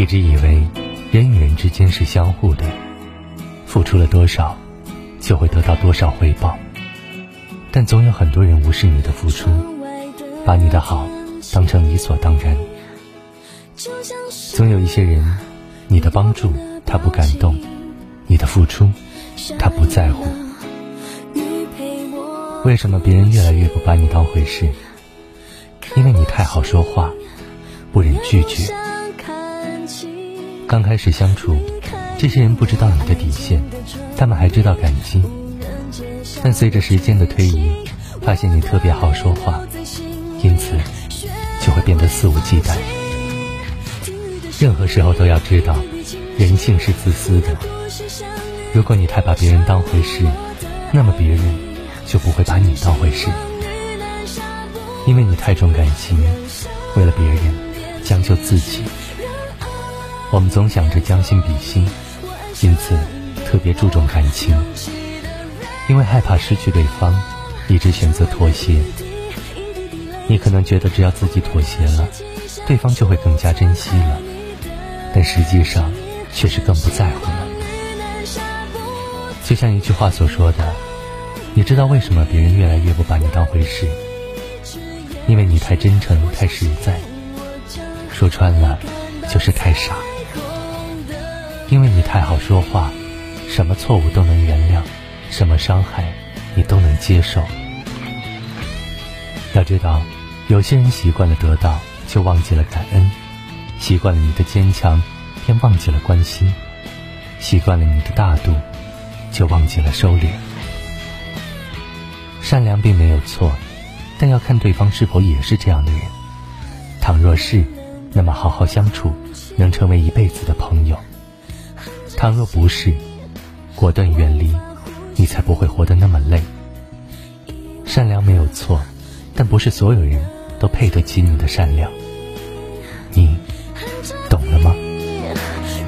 一直以为人与人之间是相互的，付出了多少，就会得到多少回报。但总有很多人无视你的付出，把你的好当成理所当然。总有一些人，你的帮助他不感动，你的付出他不在乎。为什么别人越来越不把你当回事？因为你太好说话，不忍拒绝。刚开始相处，这些人不知道你的底线，他们还知道感激。但随着时间的推移，发现你特别好说话，因此就会变得肆无忌惮。任何时候都要知道，人性是自私的。如果你太把别人当回事，那么别人就不会把你当回事。因为你太重感情，为了别人将就自己。我们总想着将心比心，因此特别注重感情。因为害怕失去对方，一直选择妥协。你可能觉得只要自己妥协了，对方就会更加珍惜了，但实际上却是更不在乎了。就像一句话所说的：“你知道为什么别人越来越不把你当回事？因为你太真诚、太实在，说穿了就是太傻。”因为你太好说话，什么错误都能原谅，什么伤害你都能接受。要知道，有些人习惯了得到，就忘记了感恩；习惯了你的坚强，便忘记了关心；习惯了你的大度，就忘记了收敛。善良并没有错，但要看对方是否也是这样的人。倘若是，那么好好相处，能成为一辈子的朋友。倘若不是，果断远离，你才不会活得那么累。善良没有错，但不是所有人都配得起你的善良。你懂了吗？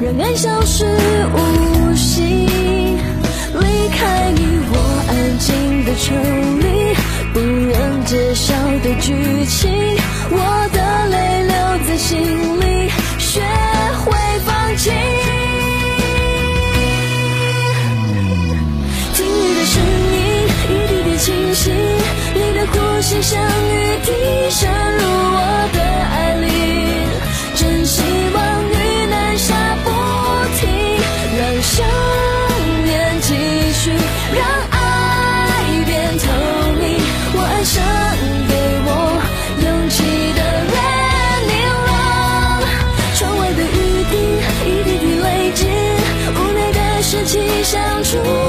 让爱消失无形，离开你我安静的抽离，不忍揭晓的剧情，我 you